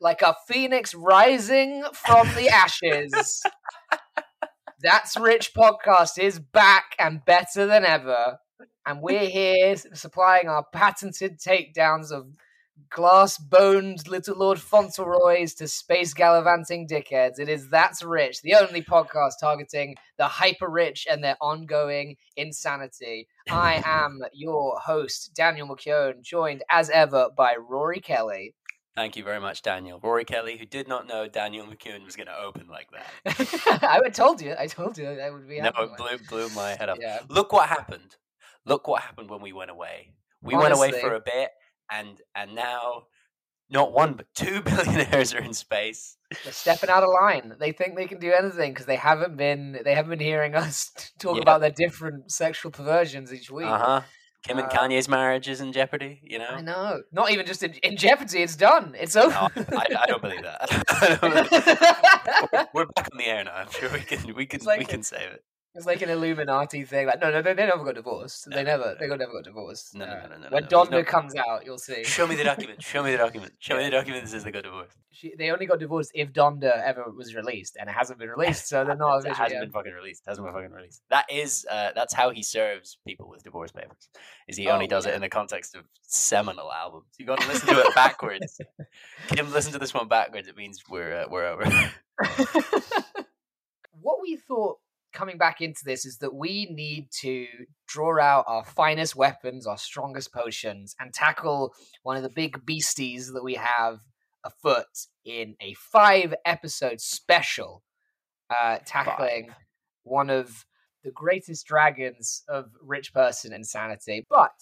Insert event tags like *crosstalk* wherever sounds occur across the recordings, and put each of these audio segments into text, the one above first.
Like a phoenix rising from the ashes. That's Rich Podcast is back and better than ever. And we're here supplying our patented takedowns of glass boned little Lord Fauntleroys to space gallivanting dickheads. It is That's Rich, the only podcast targeting the hyper rich and their ongoing insanity. I *laughs* am your host, Daniel McKeown, joined as ever by Rory Kelly. Thank you very much, Daniel. Rory Kelly, who did not know Daniel McKeown was going to open like that. *laughs* I told you. I told you that would be. No, it blew, blew my head up. Yeah. Look what happened. Look what happened when we went away. We Honestly. went away for a bit, and and now not one but two *laughs* billionaires are in space. They're stepping out of line. They think they can do anything because they haven't been they haven't been hearing *laughs* us talk yeah. about their different sexual perversions each week. Uh huh. Kim and uh, Kanye's marriage is in jeopardy. You know, I know. Not even just in, in jeopardy. It's done. It's over. No, I, I, don't believe that. *laughs* we're, we're, back on the air now. I'm sure we can. We can. Like we can save it. It's like an Illuminati thing. Like, no, no, they, they never got divorced. No, they never, no, they got, never got divorced. No, no, no, no. no when no, Donda comes out, you'll see. Show me the document. *laughs* Show me the document. Show me the document that says they got divorced. She, they only got divorced if Donda ever was released, and it hasn't been released, so they're not. it hasn't been fucking released. Hasn't been fucking released. That is, uh, that's how he serves people with divorce papers. Is he oh, only does yeah. it in the context of seminal albums? You got to listen to it backwards. *laughs* Kim, listen to this one backwards. It means we're uh, we're over. *laughs* what we thought coming back into this is that we need to draw out our finest weapons, our strongest potions, and tackle one of the big beasties that we have afoot in a five episode special, uh, tackling five. one of the greatest dragons of rich person insanity. But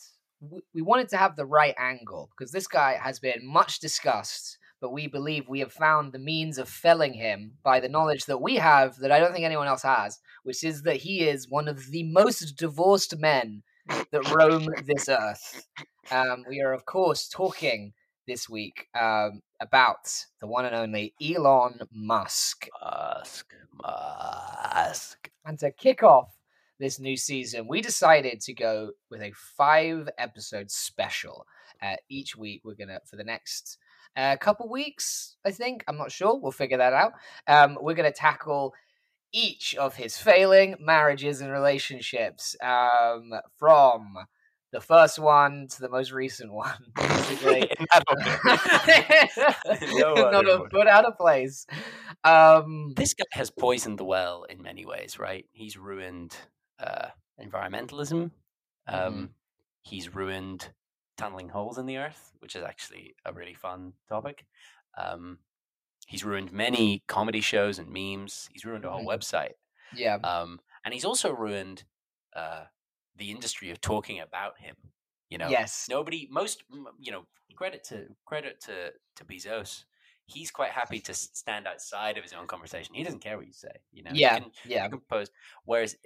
we wanted to have the right angle because this guy has been much discussed but we believe we have found the means of felling him by the knowledge that we have that I don't think anyone else has, which is that he is one of the most divorced men that *laughs* roam this earth. Um, we are, of course, talking this week um, about the one and only Elon Musk. Musk, Musk. And to kick off this new season, we decided to go with a five episode special. Uh, each week, we're going to, for the next a couple weeks, I think. I'm not sure. We'll figure that out. Um, we're going to tackle each of his failing marriages and relationships um, from the first one to the most recent one. *laughs* *laughs* *laughs* Not a foot out of place. Um, this guy has poisoned the well in many ways, right? He's ruined uh, environmentalism. Um, mm-hmm. He's ruined tunneling holes in the earth, which is actually a really fun topic. Um, he's ruined many comedy shows and memes. He's ruined a whole website. Yeah. Um, and he's also ruined uh, the industry of talking about him. You know, yes. Nobody, most, you know, credit to credit to to Bezos. He's quite happy to stand outside of his own conversation. He doesn't care what you say. You know, yeah, can, yeah. Can post. Whereas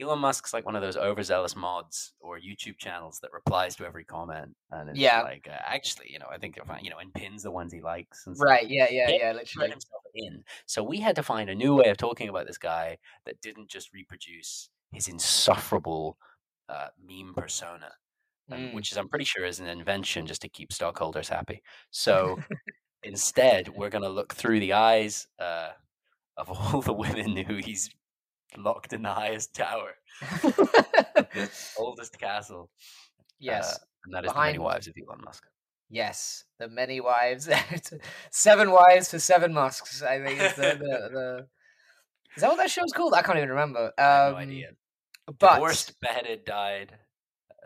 Elon Musk's like one of those overzealous mods or YouTube channels that replies to every comment, and it's yeah, like uh, actually, you know, I think they're fine, you know, and pins the ones he likes, and right, yeah, yeah, yeah, literally. himself in. So we had to find a new way of talking about this guy that didn't just reproduce his insufferable uh, meme persona, mm. which is I'm pretty sure is an invention just to keep stockholders happy. So *laughs* instead, we're going to look through the eyes. Uh, of *laughs* all the women who he's locked in the highest tower, *laughs* the oldest castle. Yes, uh, and that is Behind... the many wives of Elon Musk. Yes, the many wives, *laughs* seven wives for seven Musks. I think is the, the, *laughs* the... Is that what that show's called? I can't even remember. Um, no idea. But... Divorced, beheaded, died.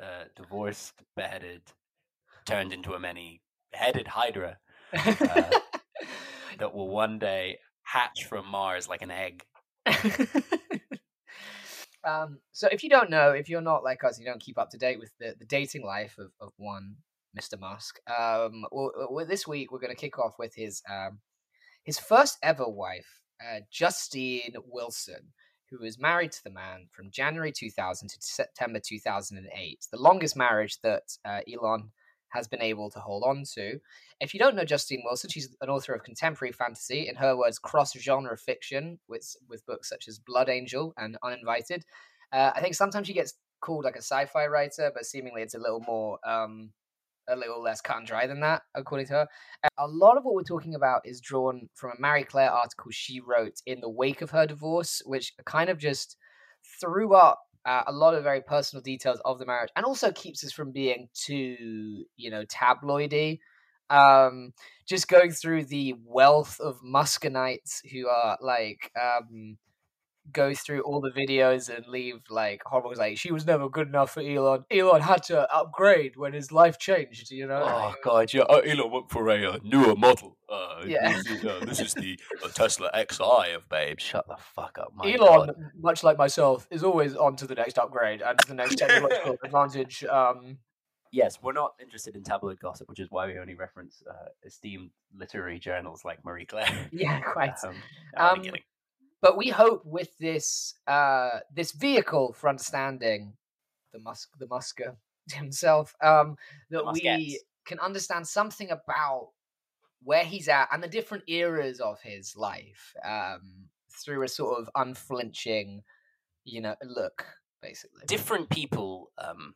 Uh, divorced, beheaded, turned into a many-headed Hydra uh, that will one day hatch from Mars like an egg. *laughs* um, so if you don't know, if you're not like us, you don't keep up to date with the, the dating life of, of one Mr. Musk. Um, well, well, this week we're going to kick off with his um, his first ever wife, uh, Justine Wilson, who was married to the man from January 2000 to September 2008, the longest marriage that uh, Elon has been able to hold on to. If you don't know Justine Wilson, she's an author of contemporary fantasy, in her words, cross genre fiction, with, with books such as Blood Angel and Uninvited. Uh, I think sometimes she gets called like a sci fi writer, but seemingly it's a little more. Um, a little less cut and dry than that, according to her. A lot of what we're talking about is drawn from a Marie Claire article she wrote in the wake of her divorce, which kind of just threw up uh, a lot of very personal details of the marriage and also keeps us from being too, you know, tabloidy. Um, just going through the wealth of Muskanites who are like, um, go through all the videos and leave like horrible like she was never good enough for Elon. Elon had to upgrade when his life changed. You know. Oh god, yeah. Uh, Elon went for a uh, newer model. Uh, yeah. This is, uh, this is the Tesla XI of babe. Shut the fuck up, my Elon, god. much like myself, is always on to the next upgrade and the next technological *laughs* advantage. Um, yes, we're not interested in tabloid gossip, which is why we only reference uh, esteemed literary journals like Marie Claire. Yeah, *laughs* quite. um, um, but we hope with this uh, this vehicle for understanding the Musk the Musker *laughs* himself um, that we can understand something about where he's at and the different eras of his life um, through a sort of unflinching, you know, look basically. Different people um,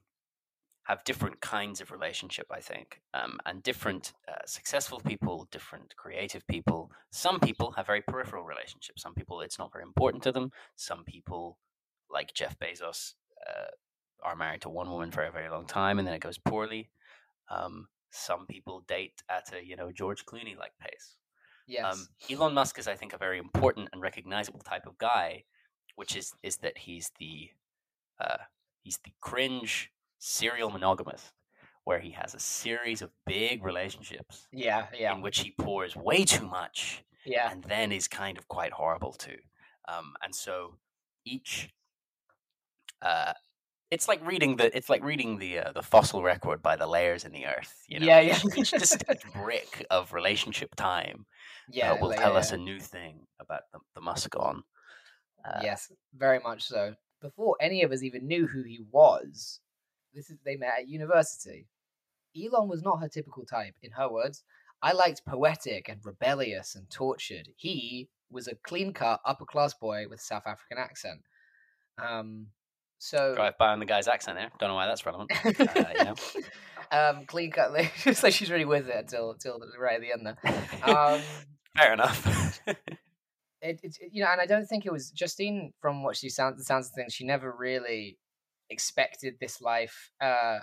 have different kinds of relationship, I think, um, and different uh, successful people, different creative people. Some people have very peripheral relationships. Some people, it's not very important to them. Some people, like Jeff Bezos, uh, are married to one woman for a very long time, and then it goes poorly. Um, some people date at a you know George Clooney like pace. Um, yes. Um, Elon Musk is, I think, a very important and recognizable type of guy, which is is that he's the uh, he's the cringe serial monogamous where he has a series of big relationships. Yeah, yeah. In which he pours way too much. Yeah. And then is kind of quite horrible too. Um, and so each uh, it's like reading the it's like reading the uh, the fossil record by the layers in the earth. You know, yeah, yeah. each distinct *laughs* brick of relationship time, uh, yeah, uh, will like, tell yeah. us a new thing about the, the Muskon. Uh, yes, very much so. Before any of us even knew who he was, this is they met at university. Elon was not her typical type. In her words, I liked poetic and rebellious and tortured. He was a clean cut upper class boy with a South African accent. Um, so drive by on the guy's accent there. Don't know why that's relevant. uh, *laughs* um, clean cut. *laughs* Just like she's really with it until until right at the end there. Um, *laughs* Fair enough. it, it, you know, and I don't think it was Justine. From what she sounds, the sounds of things, she never really expected this life. Uh,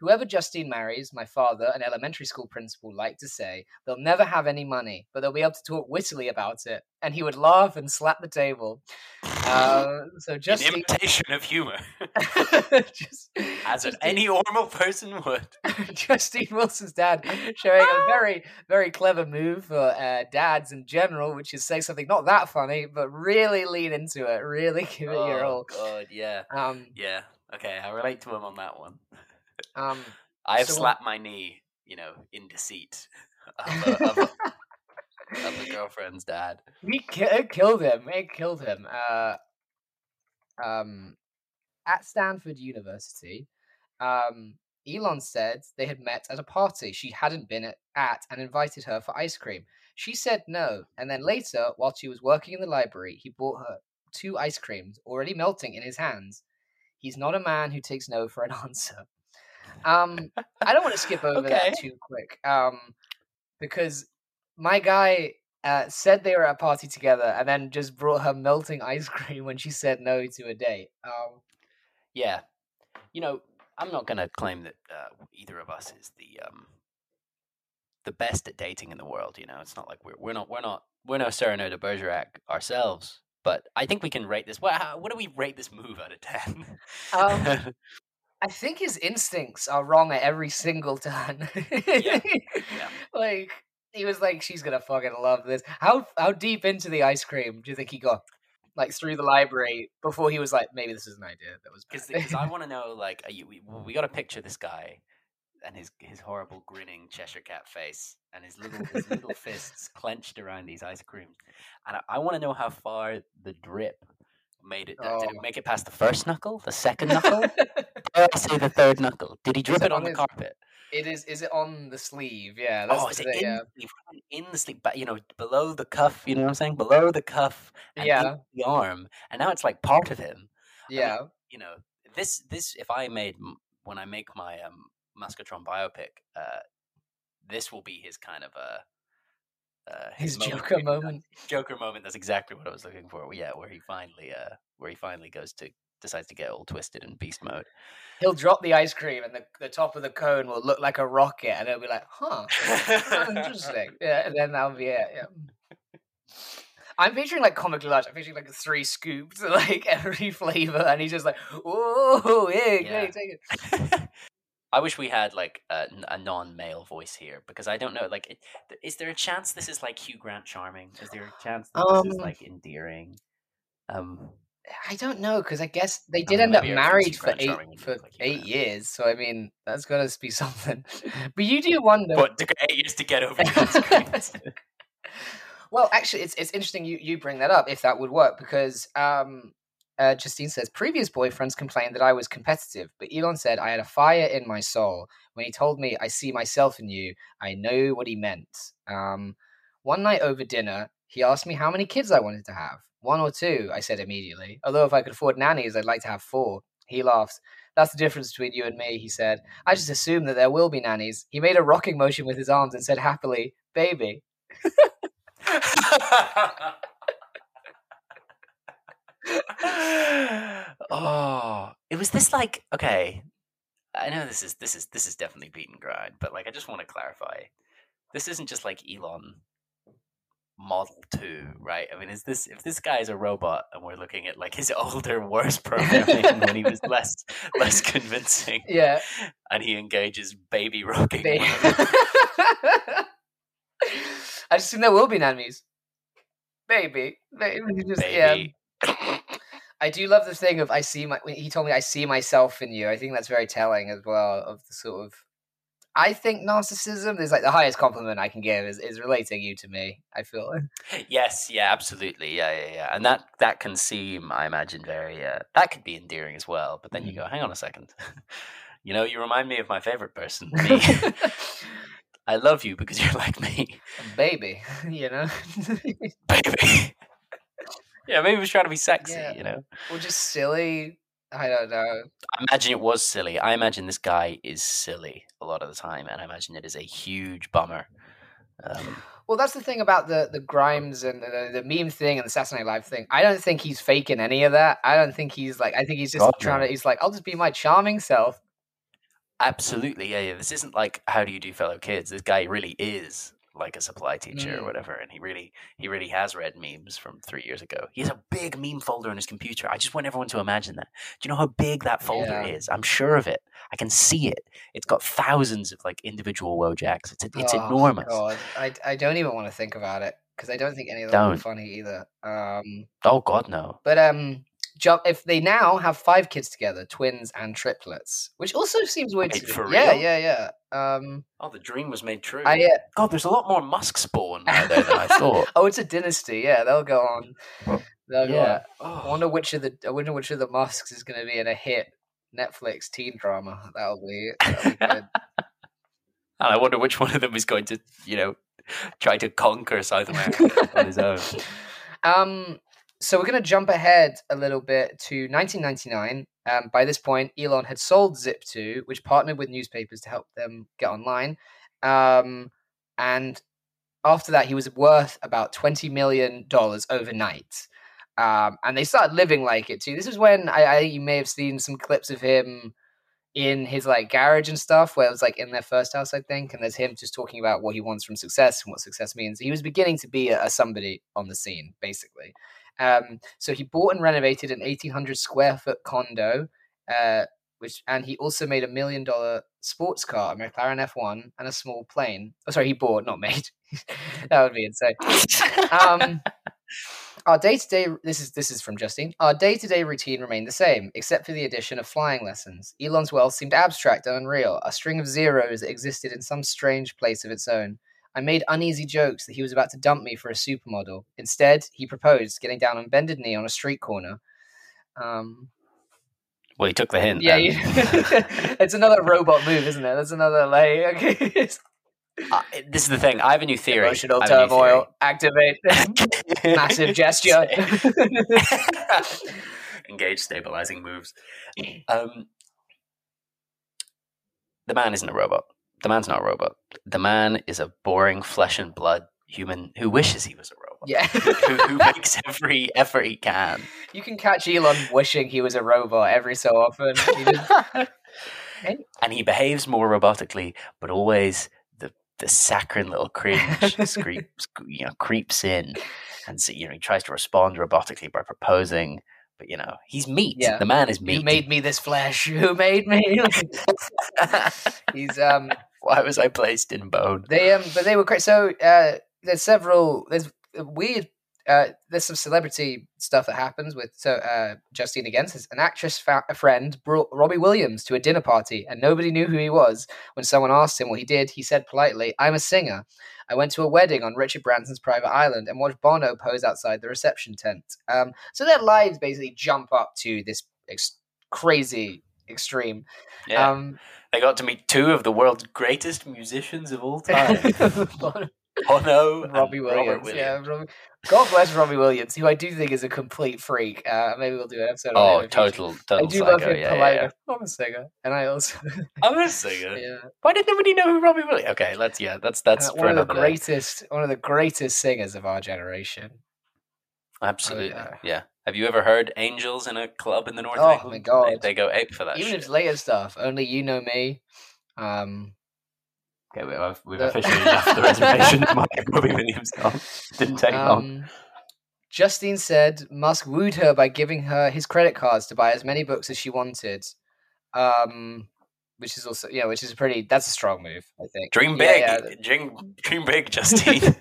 whoever Justine marries, my father, an elementary school principal, liked to say, they'll never have any money, but they'll be able to talk wittily about it. And he would laugh and slap the table. Uh, so just *laughs* an imitation of humor, *laughs* just, *laughs* as Justine, any normal person would. Justine Wilson's dad showing a very, very clever move for uh, dads in general, which is say something not that funny, but really lean into it, really give it oh, your all. God, yeah, um, yeah. Okay, I relate to him on that one. *laughs* Um, I have so slapped my knee, you know, in deceit *laughs* of a, of a, of a *laughs* girlfriend's dad. He it killed him. It killed him. Uh, um, at Stanford University, um, Elon said they had met at a party she hadn't been at, at and invited her for ice cream. She said no, and then later, while she was working in the library, he bought her two ice creams already melting in his hands. He's not a man who takes no for an *laughs* answer. Um, I don't want to skip over okay. that too quick, um, because my guy uh, said they were at a party together and then just brought her melting *laughs* ice cream when she said no to a date. Um, yeah, you know, I'm not going to claim that uh, either of us is the um, the best at dating in the world. You know, it's not like we're we're not we're not we're no Cyrano de Bergerac ourselves. But I think we can rate this. What, how, what do we rate this move out of ten? Um, *laughs* I think his instincts are wrong at every single turn. yeah. yeah. *laughs* Like he was like, "She's gonna fucking love this." How how deep into the ice cream do you think he got? Like through the library before he was like, maybe this is an idea that was because I want to know like you, we, we got to picture this guy and his his horrible grinning Cheshire cat face and his little his little *laughs* fists clenched around these ice creams, and I, I want to know how far the drip made it. Oh. Did it oh. make it past the first knuckle, the second knuckle? *laughs* I say the third knuckle. Did he drip it on, on the his, carpet? It is. Is it on the sleeve? Yeah. oh, is it in, yeah. in the sleeve? But you know, below the cuff. You know what I'm saying? Below the cuff. yeah. The arm, and now it's like part of him. Yeah. I mean, you know, this this if I made when I make my um Muscatron biopic, uh, this will be his kind of a. Uh, his, his Joker moment, moment. Joker moment. That's exactly what I was looking for. Yeah, where he finally, uh, where he finally goes to decides to get all twisted in beast mode. He'll drop the ice cream, and the, the top of the cone will look like a rocket, and it'll be like, "Huh, interesting." *laughs* yeah, and then that'll be it. Yeah. I'm picturing like comically large. I'm picturing like three scoops, like *laughs* every flavor, and he's just like, "Oh, yeah, yeah. take it." *laughs* I wish we had like a, a, non-male voice here because I don't know. Like, is there a chance this is like Hugh Grant charming? Is there a chance that um, this is um like endearing? Um, I don't know because I guess they did end up married for eight for like eight years. So I mean, that's got to be *laughs* something. but you do wonder. But took eight years to get over. *laughs* well, actually, it's it's interesting you you bring that up if that would work because um, uh, Justine says previous boyfriends complained that I was competitive, but Elon said I had a fire in my soul when he told me I see myself in you. I know what he meant. Um, one night over dinner, he asked me how many kids I wanted to have. One or two, I said immediately. Although if I could afford nannies, I'd like to have four. He laughed. That's the difference between you and me, he said. I just assume that there will be nannies. He made a rocking motion with his arms and said happily, baby. *laughs* *laughs* oh, it was this like okay. I know this is this is this is definitely beaten grind, but like I just want to clarify. This isn't just like Elon Model 2, right? I mean, is this if this guy is a robot and we're looking at like his *laughs* older, worse programming when he was *laughs* less less convincing, yeah, and he engages baby rocking. Baby. I just think there will be enemies. Baby, baby, just, baby. yeah. I do love the thing of I see my. He told me I see myself in you. I think that's very telling as well of the sort of I think narcissism is like the highest compliment I can give is, is relating you to me. I feel. Yes, yeah, absolutely, yeah, yeah, yeah, and that that can seem, I imagine, very uh, that could be endearing as well. But then mm. you go, hang on a second, *laughs* you know, you remind me of my favorite person, *laughs* me. *laughs* I love you because you're like me, baby. You know, baby. Yeah, maybe he was trying to be sexy, yeah. you know, or just silly I don't know. I imagine it was silly. I imagine this guy is silly a lot of the time, and I imagine it is a huge bummer. Um, well, that's the thing about the the Grimes and the, the, meme thing and the Saturday Night Live thing. I don't think he's faking any of that. I don't think he's like. I think he's just God, trying to. He's like, I'll just be my charming self. Absolutely, yeah, yeah. This isn't like how do you do, fellow kids. This guy really is like a supply teacher mm. or whatever and he really he really has read memes from three years ago. He has a big meme folder on his computer. I just want everyone to imagine that. Do you know how big that folder yeah. is? I'm sure of it. I can see it. It's got thousands of like individual wojaks it's it's oh, enormous. God. I, I don't even want to think about it because i don't think any of them are funny either um oh god no. but um jump if they now have five kids together, twins and triplets, which also seems weird. Wait, for yeah, real? yeah, yeah. Um, oh, the dream was made true. I, uh, God, there's a lot more Musk spawn out there than I *laughs* thought. oh, it's a dynasty. Yeah, they'll go on. They'll yeah. Go on. Oh. I wonder which of the I wonder which of the Musks is going to be in a hit Netflix teen drama. That'll be, that'll be good. *laughs* and I wonder which one of them is going to, you know, try to conquer South America on his own. *laughs* Um, so we're going to jump ahead a little bit to 1999. Um, by this point, Elon had sold Zip2, which partnered with newspapers to help them get online. Um, and after that, he was worth about $20 million overnight. Um, and they started living like it too. This is when I, I you may have seen some clips of him in his like garage and stuff, where it was like in their first house, I think. And there's him just talking about what he wants from success and what success means. He was beginning to be a, a somebody on the scene, basically. Um, so he bought and renovated an 1800 square foot condo, uh, which and he also made a million dollar sports car, a McLaren F1, and a small plane. Oh, sorry, he bought, not made. *laughs* that would be insane. Um, our day to day this is this is from Justine. Our day to day routine remained the same, except for the addition of flying lessons. Elon's wealth seemed abstract and unreal, a string of zeros existed in some strange place of its own. I made uneasy jokes that he was about to dump me for a supermodel. Instead, he proposed, getting down on bended knee on a street corner. Um, Well, he took the hint. Yeah, you, *laughs* it's another robot move, isn't it? That's another like *laughs* okay. Uh, this is the thing. I have a new theory. Emotional turmoil. Activate. *laughs* Massive gesture. Engage stabilizing moves. Um, the man isn't a robot. The man's not a robot. The man is a boring flesh and blood human who wishes he was a robot. yeah. who, who makes every effort he can. you can catch Elon wishing he was a robot every so often. *laughs* And he behaves more robotically, but always the the saccharine little cringe *laughs* creeps, you know, creeps in, and so, you know he tries to respond robotically by proposing. But you know he's meat. Yeah. The man is meat. Who made me this flesh? Who made me? *laughs* He's um Why was I placed in bone? they um but they were great. So uh there's several there's weird uh there's some celebrity stuff that happens with so uh Justine again says an actress fa- a friend brought Robbie Williams to a dinner party and nobody knew who he was. When someone asked him what he did, he said politely, "I'm a singer." I went to a wedding on Richard Branson's private island and watched Bono pose outside the reception tent. Um, so their lives basically jump up to this ex- crazy extreme. Yeah, Um, they got to meet two of the world's greatest musicians of all *laughs* time: *laughs* *laughs* Bono Robbie Robert Williams. Williams. Yeah, Robbie, God bless Robbie Williams, who I do think is a complete freak. Uh, maybe we'll do an episode. on Oh, the total, I total do psycho. love him yeah, polite. yeah. I'm a singer, and I also *laughs* I'm a singer. yeah, Why did nobody know who Robbie Williams? Okay, let's yeah, that's that's uh, one of the another day. greatest, one of the greatest singers of our generation. Absolutely, yeah. yeah. Have you ever heard Angels in a club in the north? Oh, my God. they, they go ape for that. Even shit. his later stuff, only you know me. Um, Okay, we- we've, we've The- officially *laughs* left the reservation. My Robbie Williams *laughs* didn't take long. um, Justine said Musk wooed her by giving her his credit cards to buy as many books as she wanted. Um, which is also, yeah, which is a pretty. That's a strong move, I think. Dream Yeah, big, yeah, dream, dream big, Justine.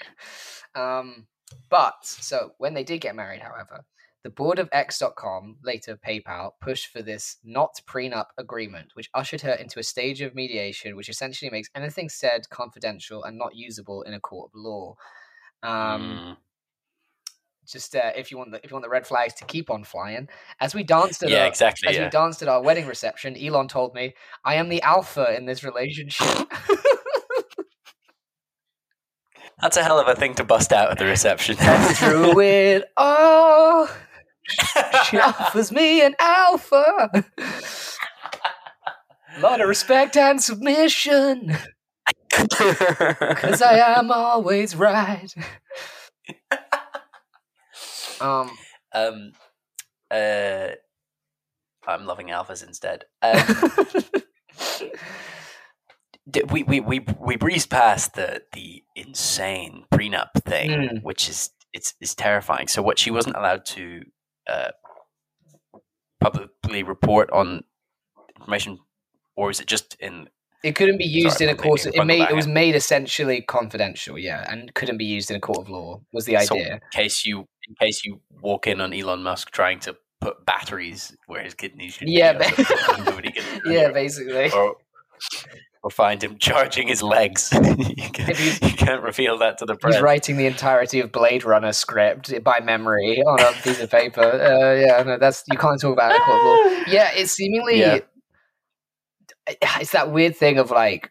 *laughs* um, but so when they did get married, however, the board of X.com, later PayPal, pushed for this not prenup agreement, which ushered her into a stage of mediation, which essentially makes anything said confidential and not usable in a court of law. Um, Mm, just uh, if you want the if you want the red flags to keep on flying, as we danced at yeah, our, exactly. as we danced at our wedding reception, Elon told me, "I am the alpha in this relationship." That's a hell of a thing to bust out at the reception. *laughs* through it all, she offers me an alpha. A lot of respect and submission, *laughs* because I am always right. *laughs* Um, um, uh, I'm loving alphas instead. Um, *laughs* we, we, we, we breezed past the the insane prenup thing, Mm. which is it's is terrifying. So what she wasn't allowed to uh, publicly report on information, or is it just in? it couldn't be used Sorry in a court. It made it was that. made essentially confidential, yeah, and couldn't be used in a court of law. Was the So idea? in case you in case you walk in on Elon Musk trying to put batteries where his kidneys should Yeah, be, ba- something, nobody can *laughs* yeah, basically. or, or find him *laughs* charging his legs. *laughs* you, can, can't reveal that to the press. He's writing the entirety of Blade Runner script by memory on a piece of paper. Uh, yeah, no, that's you can't talk about it. in a court of law. *laughs* Yeah, it's seemingly Yeah. it's that weird thing of like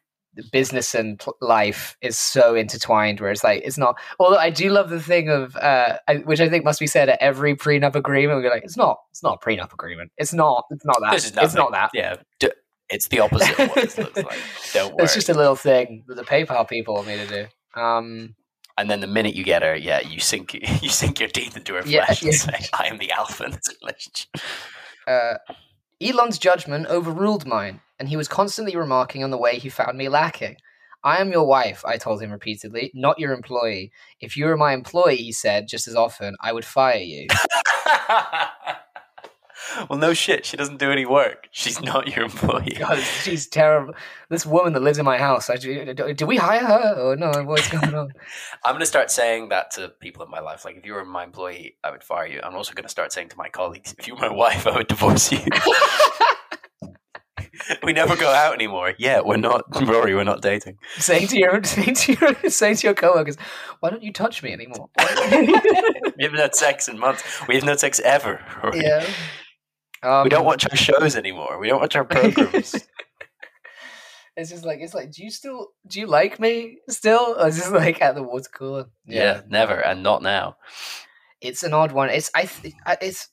business and life is so intertwined where it's like it's not although i do love the thing of uh I, which i think must be said at every prenup agreement we're like it's not it's not a prenup agreement it's not it's not that it's not that Yeah, d- it's the opposite of what this looks like. *laughs* Don't worry. it's just a little thing that the paypal people want me to do um and then the minute you get her, yeah, you sink *laughs* you sink your teeth into her Yeah, flesh and say, "I am the alpha in this relationship." uh, Elon's judgment overruled mine, and he was constantly remarking on the way he found me lacking. I am your wife, I told him repeatedly, not your employee. If you were my employee, he said just as often, I would fire you. *laughs* *laughs* well, no shit. She doesn't do any work. She's not your employee. *laughs* God, she's terrible. This woman that lives in my house, I, do, do we hire her or no? What's going on? *laughs* I'm going to start saying that to people in my life. Like, if you were my employee, I would fire you. I'm also going to start saying to my colleagues, if you were my wife, I would divorce you. we never go out anymore. Yeah, we're not, Rory, we're not dating. saying to your saying to your saying to your coworkers, why don't you touch me anymore? We haven't had sex in months. We haven't had sex ever. Rory. yeah. Um, we don't um, watch our shows anymore. We don't watch our programs. *laughs* it's just like it's like, do you still do you like me still? Or just like at the water cooler? Yeah. yeah, never, and not now. It's an odd one. It's I. It's.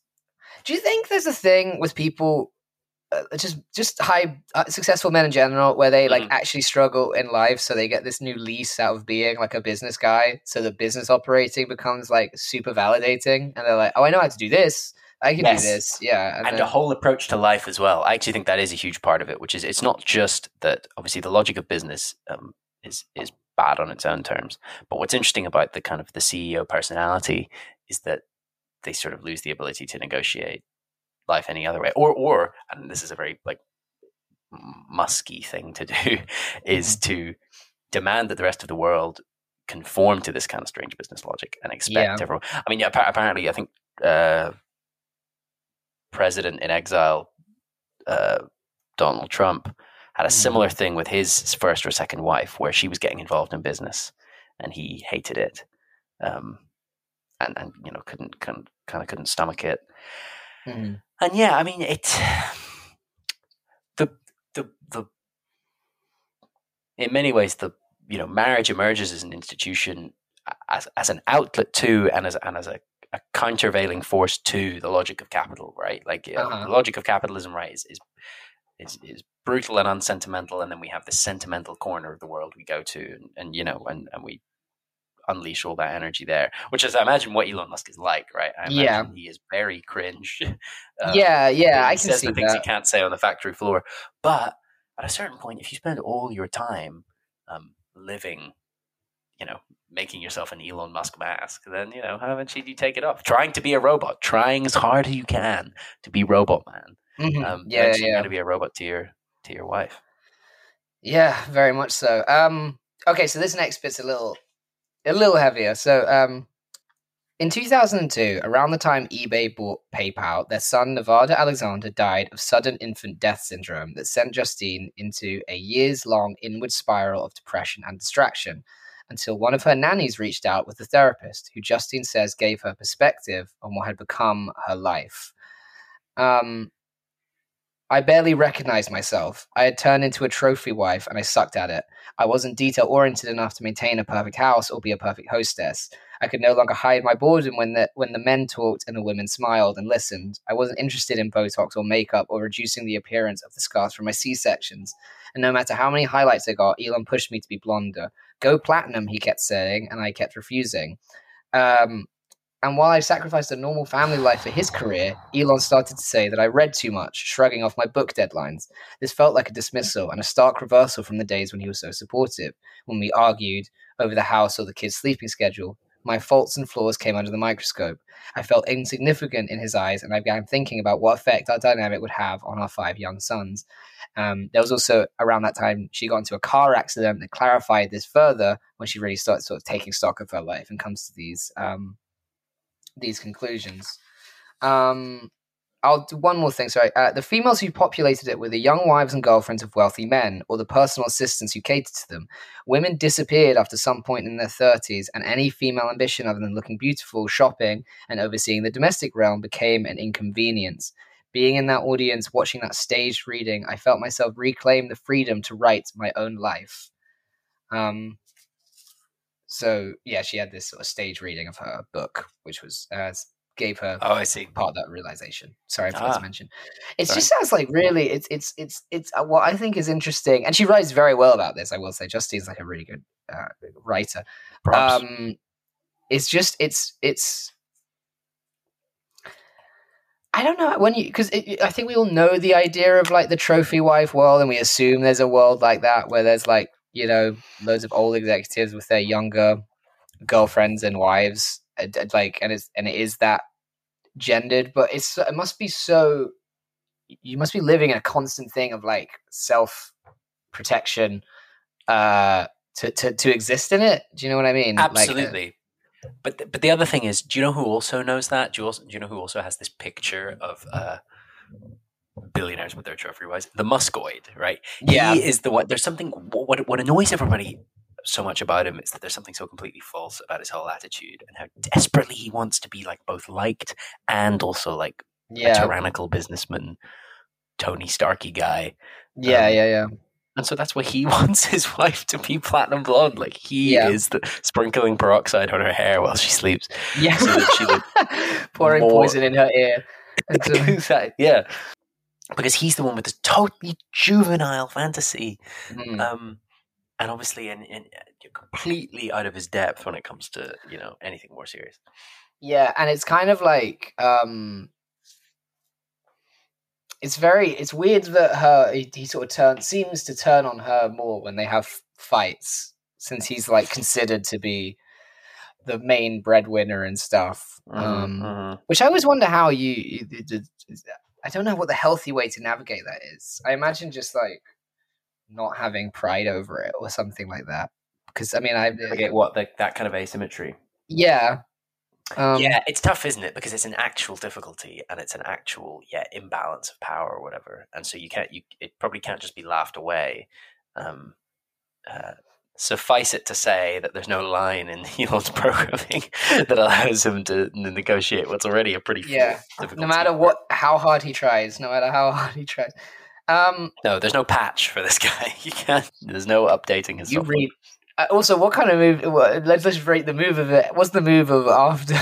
Do you think there's a thing with people uh, just just high uh, successful men in general where they like mm-hmm. actually struggle in life so they get this new lease out of being like a business guy so the business operating becomes like super validating and they're like oh i know how to do this i can yes. do this yeah and, and then... a whole approach to life as well i actually think that is a huge part of it which is it's not just that obviously the logic of business um, is is bad on its own terms but what's interesting about the kind of the ceo personality is that they sort of lose the ability to negotiate life any other way. Or, or, and this is a very like musky thing to do, *laughs* is mm-hmm. to demand that the rest of the world conform to this kind of strange business logic and expect yeah. everyone. I mean, yeah, apparently, I think uh, president in exile, uh, Donald Trump, had a similar mm. thing with his first or second wife, where she was getting involved in business, and he hated it, um, and and you know couldn't, couldn't kind of couldn't stomach it. Mm and yeah, I mean it. The the the. In many ways, the you know marriage emerges as an institution as as an outlet to and as and as a, a countervailing force to the logic of capital, right? Like uh-huh. the logic of capitalism, right, is, is is is brutal and unsentimental, and then we have the sentimental corner of the world we go to, and, and you know, and, and we unleash all that energy there, which is, I imagine, what Elon Musk is like, right? I yeah, he is very cringe. *laughs* Um, yeah, yeah, I can see the things that. he can't say on the factory floor. But at a certain point, if you spend all your time um, living, you know, making yourself an Elon Musk mask, then you know, how much do you take it off? Trying to be a robot, trying as hard as you can to be robot man. Mm-hmm. Um, yeah, yeah. You're going to be a robot to your to your wife. Yeah, very much so. Um, okay, so this next bit's a little a little heavier. So, um, in 2002, around the time eBay bought PayPal, their son Nevada Alexander died of sudden infant death syndrome that sent Justine into a years long inward spiral of depression and distraction until one of her nannies reached out with a therapist who Justine says gave her perspective on what had become her life. Um, I barely recognized myself. I had turned into a trophy wife and I sucked at it. I wasn't detail oriented enough to maintain a perfect house or be a perfect hostess. I could no longer hide my boredom when the when the men talked and the women smiled and listened. I wasn't interested in Botox or makeup or reducing the appearance of the scars from my C sections. And no matter how many highlights I got, Elon pushed me to be blonder. Go platinum, he kept saying, and I kept refusing. Um, and while I sacrificed a normal family life for his career, Elon started to say that I read too much, shrugging off my book deadlines. This felt like a dismissal and a stark reversal from the days when he was so supportive, when we argued over the house or the kids' sleeping schedule. My faults and flaws came under the microscope. I felt insignificant in his eyes, and I began thinking about what effect our dynamic would have on our five young sons. Um, there was also around that time she got into a car accident that clarified this further when she really started sort of taking stock of her life and comes to these um, these conclusions. Um, I'll do one more thing. Sorry, uh, the females who populated it were the young wives and girlfriends of wealthy men, or the personal assistants who catered to them. Women disappeared after some point in their thirties, and any female ambition other than looking beautiful, shopping, and overseeing the domestic realm became an inconvenience. Being in that audience, watching that staged reading, I felt myself reclaim the freedom to write my own life. Um, so yeah, she had this sort of stage reading of her book, which was uh, gave her oh I see part of that realization. Sorry, I forgot ah. to mention. It just sounds like really it's it's it's it's uh, what I think is interesting, and she writes very well about this. I will say, Justine's like a really good uh, writer. Props. Um, it's just it's it's. I don't know when you because I think we all know the idea of like the trophy wife world, and we assume there's a world like that where there's like you know, loads of old executives with their younger girlfriends and wives, like, and it's and it is that gendered, but it's it must be so. You must be living in a constant thing of like self protection uh, to to to exist in it. Do you know what I mean? Absolutely. Like, uh, but but the other thing is, do you know who also knows that? Do you, also, do you know who also has this picture of uh, billionaires with their trophy wives. The Muskoid, right? Yeah, he is the one. There's something. What what annoys everybody so much about him is that there's something so completely false about his whole attitude and how desperately he wants to be like both liked and also like yeah, tyrannical businessman, Tony Starky guy. yeah, um, yeah, yeah. And so that's why he *laughs* wants his wife to be platinum blonde. Like he Yeah. is the sprinkling peroxide on her hair while she sleeps. Yeah, so that she *laughs* pouring more- poison in her ear. *laughs* Exactly, yeah. Because he's the one with this totally juvenile fantasy. Mm. Um, and obviously in, in, you're completely out of his depth when it comes to, you know, anything more serious. Yeah, and it's kind of like um it's very it's weird that her he, he sort of turn seems to turn on her more when they have fights since he's like considered to be the main breadwinner and stuff. Um Mhm. which I always wonder how you, you d- d- I don't know what the healthy way to navigate that is. I imagine just like not having pride over it or something like that. Because I mean, I Okay, what, the, that kind of asymmetry? yeah, um, yeah, it's tough, isn't it? Because it's an actual difficulty and it's an actual yeah imbalance of power or whatever, and so you can't you it probably can't just be laughed away. Um, uh, suffice it to say that there's no line in *laughs* Elon's programming *laughs* that allows him to negotiate what's already a pretty Yeah, no matter what, how hard he tries, no matter how *laughs* hard he tries. Um, No, there's no patch for this *laughs* guy. You can't. There's no updating his. you software. read. Uh, also, what kind of move? What, let's let's rate the move of it. What's the move of after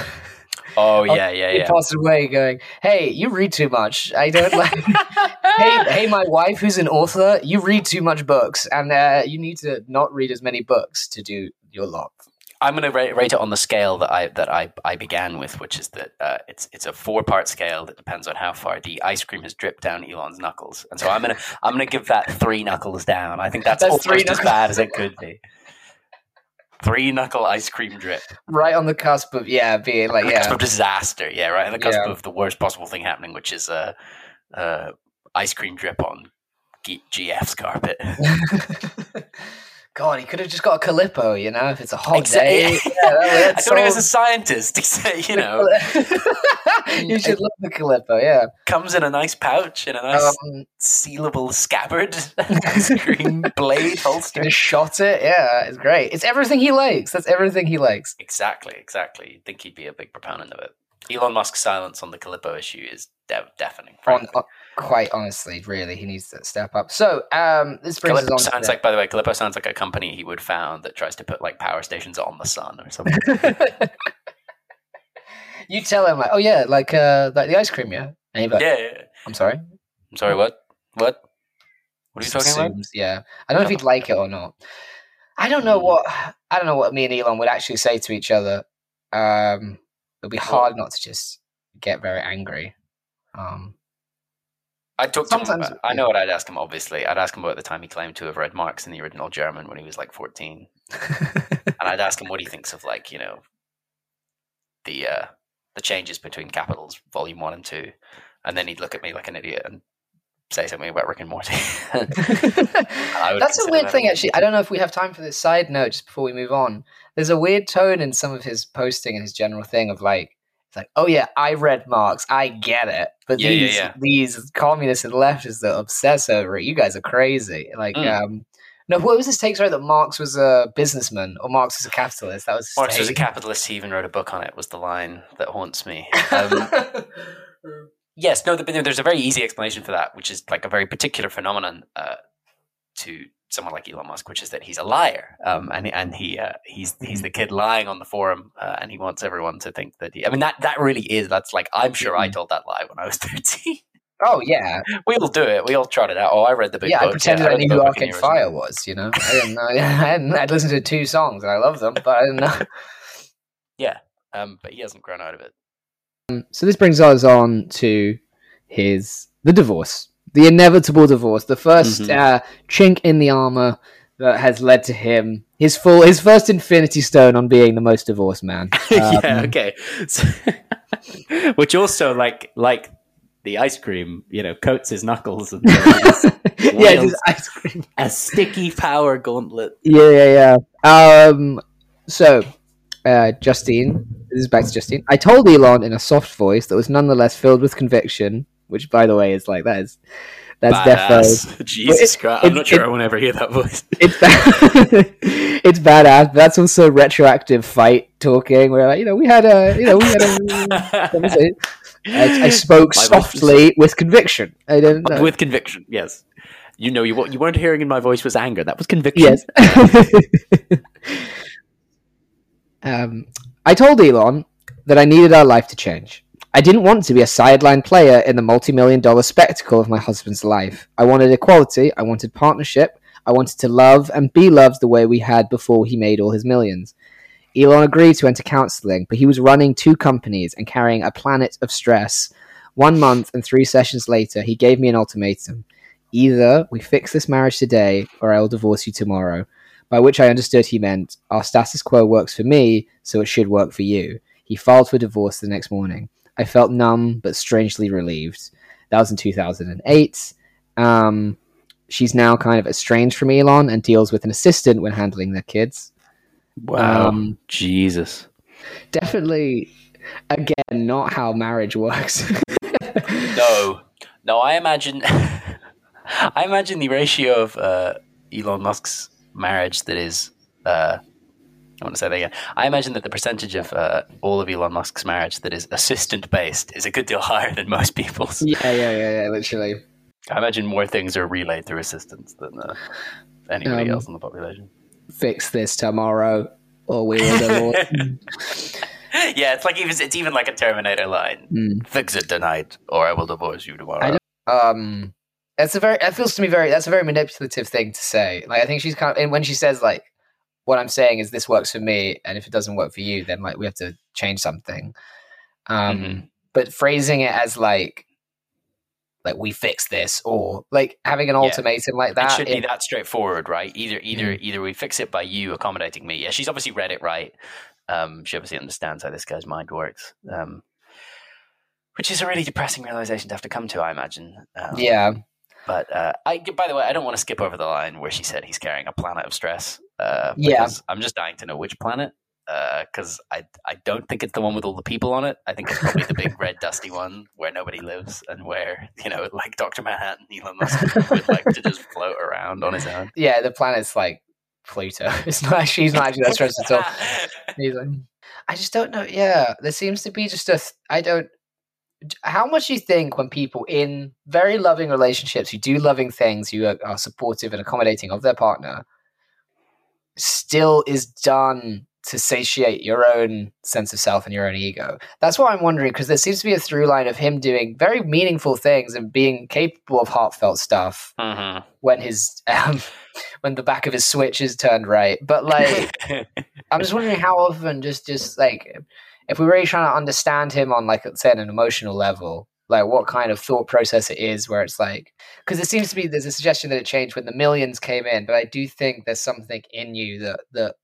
Oh *laughs* yeah, yeah, he yeah. passed away? Going, hey, you read too much. I don't like. *laughs* hey, hey, my wife, who's an author, you read too much books, and uh, you need to not read as many books to do your lot. I'm going to rate, rate it on the scale that I that I, I began with, which is that uh, it's it's a four part scale that depends on how far the ice cream has dripped down Elon's knuckles, and so I'm gonna *laughs* I'm gonna give that three knuckles down. I think that's, That's almost three as bad as it could be. Three knuckle ice cream drip, Right on the cusp of yeah, being like cusp yeah, of disaster. Yeah, right on the cusp Yeah. of the worst possible thing happening, which is uh, uh, ice cream drip on G- GF's carpet. *laughs* *laughs* God, he could have just got a Calippo, you know, if it's a hot day. *laughs* Yeah, that- I thought he was a scientist. *laughs* You know, *laughs* you should love the Calippo, yeah. comes in a nice pouch in a nice Um, sealable scabbard, cream blade holster. just shot it, yeah, it's great. It's everything he likes. That's everything he likes. Exactly, exactly. You'd think he'd be a big proponent of it. Elon Musk's silence on the Calippo issue is de- deafening. On, quite honestly, really, he needs to step up. So, um, this brings Calippo us on. sounds like, by the way, Calippo sounds like a company he would found that tries to put like power stations on the sun or something. *laughs* you tell him like, oh yeah, like uh, like the ice cream, yeah. And like, yeah, yeah. I'm sorry. I'm sorry. What? What? What are you talking about? Yeah, I don't know if he'd like it or not. I don't know Mm. what I don't know what me and Elon would actually say to each other. Um, it'd be hard not to just get very angry. Um, I'd talk to him. About, I know what I'd ask him. Obviously, I'd ask him about the time he claimed to have read Marx in the original German when he was like 14, *laughs* and I'd ask him what he thinks of like you know the uh, the changes between Capitals Volume One and Two, and then he'd look at me like an idiot and say something about Rick and Morty. *laughs* I That's a weird that thing, actually. I don't know if we have time for this side note just before we move on. There's a weird tone in some of his posting and his general thing of like, it's like, oh yeah, I read Marx, I get it, but Yeah, yeah, these yeah. these communists and leftists that obsess over it, you guys are crazy. Like, Mm. um, no, what was his take? Sorry, that Marx was a businessman or Marx was a capitalist. That was Marx was a capitalist. He even wrote a book on it. Was the line that haunts me. Um, *laughs* yes, no. The, there's a very easy explanation for that, which is like a very particular phenomenon uh, to someone like Elon Musk, which is that he's a liar, um, and and he uh, he's he's the kid lying on the forum, uh, and he wants everyone to think that. He, I mean, that that really is. That's like I'm sure I Mhm. told that lie when I was *laughs* thirteen. oh yeah, we all do it. We all trot it out. Oh, I read the book. yeah. book. I pretended I read knew who Arcade Fire was. You know, I didn't know. *laughs* I I'd listened to two songs and I love them, but I didn't know. *laughs* Um, but he hasn't grown out of it. So this brings us on to his the divorce, the inevitable divorce, the 1st Mhm. uh, chink in the armor that has led to him his full his first Infinity Stone on being the most divorced man. *laughs* yeah. Um, Okay. So, *laughs* which also, like, like the ice cream, you know, coats his knuckles and *laughs* yeah, just ice cream. a sticky power gauntlet. Yeah, yeah, yeah. Um, so uh, Justine, this is back to Justine. I told Elon in a soft voice that was nonetheless filled with conviction, which, by the way, is like that is that's defo. *laughs* Jesus it- Christ! I'm not sure it- I want to ever hear that voice. *laughs* it's ba- *laughs* it's badass. But that's also retroactive fight talking. Where like, you know we had a you know we had a. I, I spoke softly with conviction. I didn't know. With conviction, yes. You know, you what you weren't hearing in my voice was anger. That was conviction. Yes. um, I told Elon that I needed our life to change. I didn't want to be a sideline player in the multi-million dollar spectacle of my husband's life. I wanted equality. I wanted partnership. I wanted to love and be loved the way we had before he made all his millions. Elon agreed to enter counseling, but he was running two companies and carrying a planet of stress. One month and three sessions later, he gave me an ultimatum. Either we fix this marriage today, or I will divorce you tomorrow. By which I understood he meant, our status quo works for me, so it should work for you. He filed for divorce the next morning. I felt numb, but strangely relieved. That was in 2008. Um, she's now kind of estranged from Elon and deals with an assistant when handling their kids. Wow. Um, Jesus. Definitely, again, not how marriage works. *laughs* no. No, I imagine. *laughs* I imagine the ratio of uh, Elon Musk's marriage that is. Uh, I want to say that again. I imagine that the percentage of uh, all of Elon Musk's marriage that is assistant based is a good deal higher than most people's. Yeah, yeah, yeah, yeah. Literally. I imagine more things are relayed through assistants than uh, anybody um, else in the population. Fix this tomorrow, or we will *laughs* divorce. yeah, it's like even it's even like a Terminator line. Mm. Fix it tonight, or I will divorce you tomorrow. um, that's a very. That feels to me very. That's a very manipulative thing to say. Like I think she's kind of. And when she says like, "What I'm saying is this works for me, and if it doesn't work for you, then like we have to change something." Um, mm-hmm. but phrasing it as like like we fix this or like having an ultimatum like that it should it, be that straightforward right either either mm. either we fix it by you accommodating me yeah she's obviously read it right um she obviously understands how this guy's mind works um which is a really depressing realization to have to come to i imagine um, yeah but uh, I, by the way, I don't want to skip over the line where she said he's carrying a planet of stress. Uh, yeah, I'm just dying to know which planet because uh, I I don't think it's the one with all the people on it. I think it's probably the big red dusty one where nobody lives and where you know like Doctor Manhattan, Elon Musk would like to just float around on his own. Yeah, the planet's like Pluto. *laughs* It's not. She's not actually that stressed at all. *laughs* Like, I just don't know. Yeah, there seems to be just a. I don't. How much do you think when people in very loving relationships who do loving things, who are, are supportive and accommodating of their partner, still is done to satiate your own sense of self and your own ego. That's why I'm wondering because there seems to be a through line of him doing very meaningful things and being capable of heartfelt stuff mm-hmm. when his um, when the back of his switch is turned right. But like, *laughs* I'm just wondering how often just just like if we're really trying to understand him on like say an emotional level. Like what kind of thought process it is, where it's like, because it seems to be there's a suggestion that it changed when the millions came in, but I do think there's something in you that that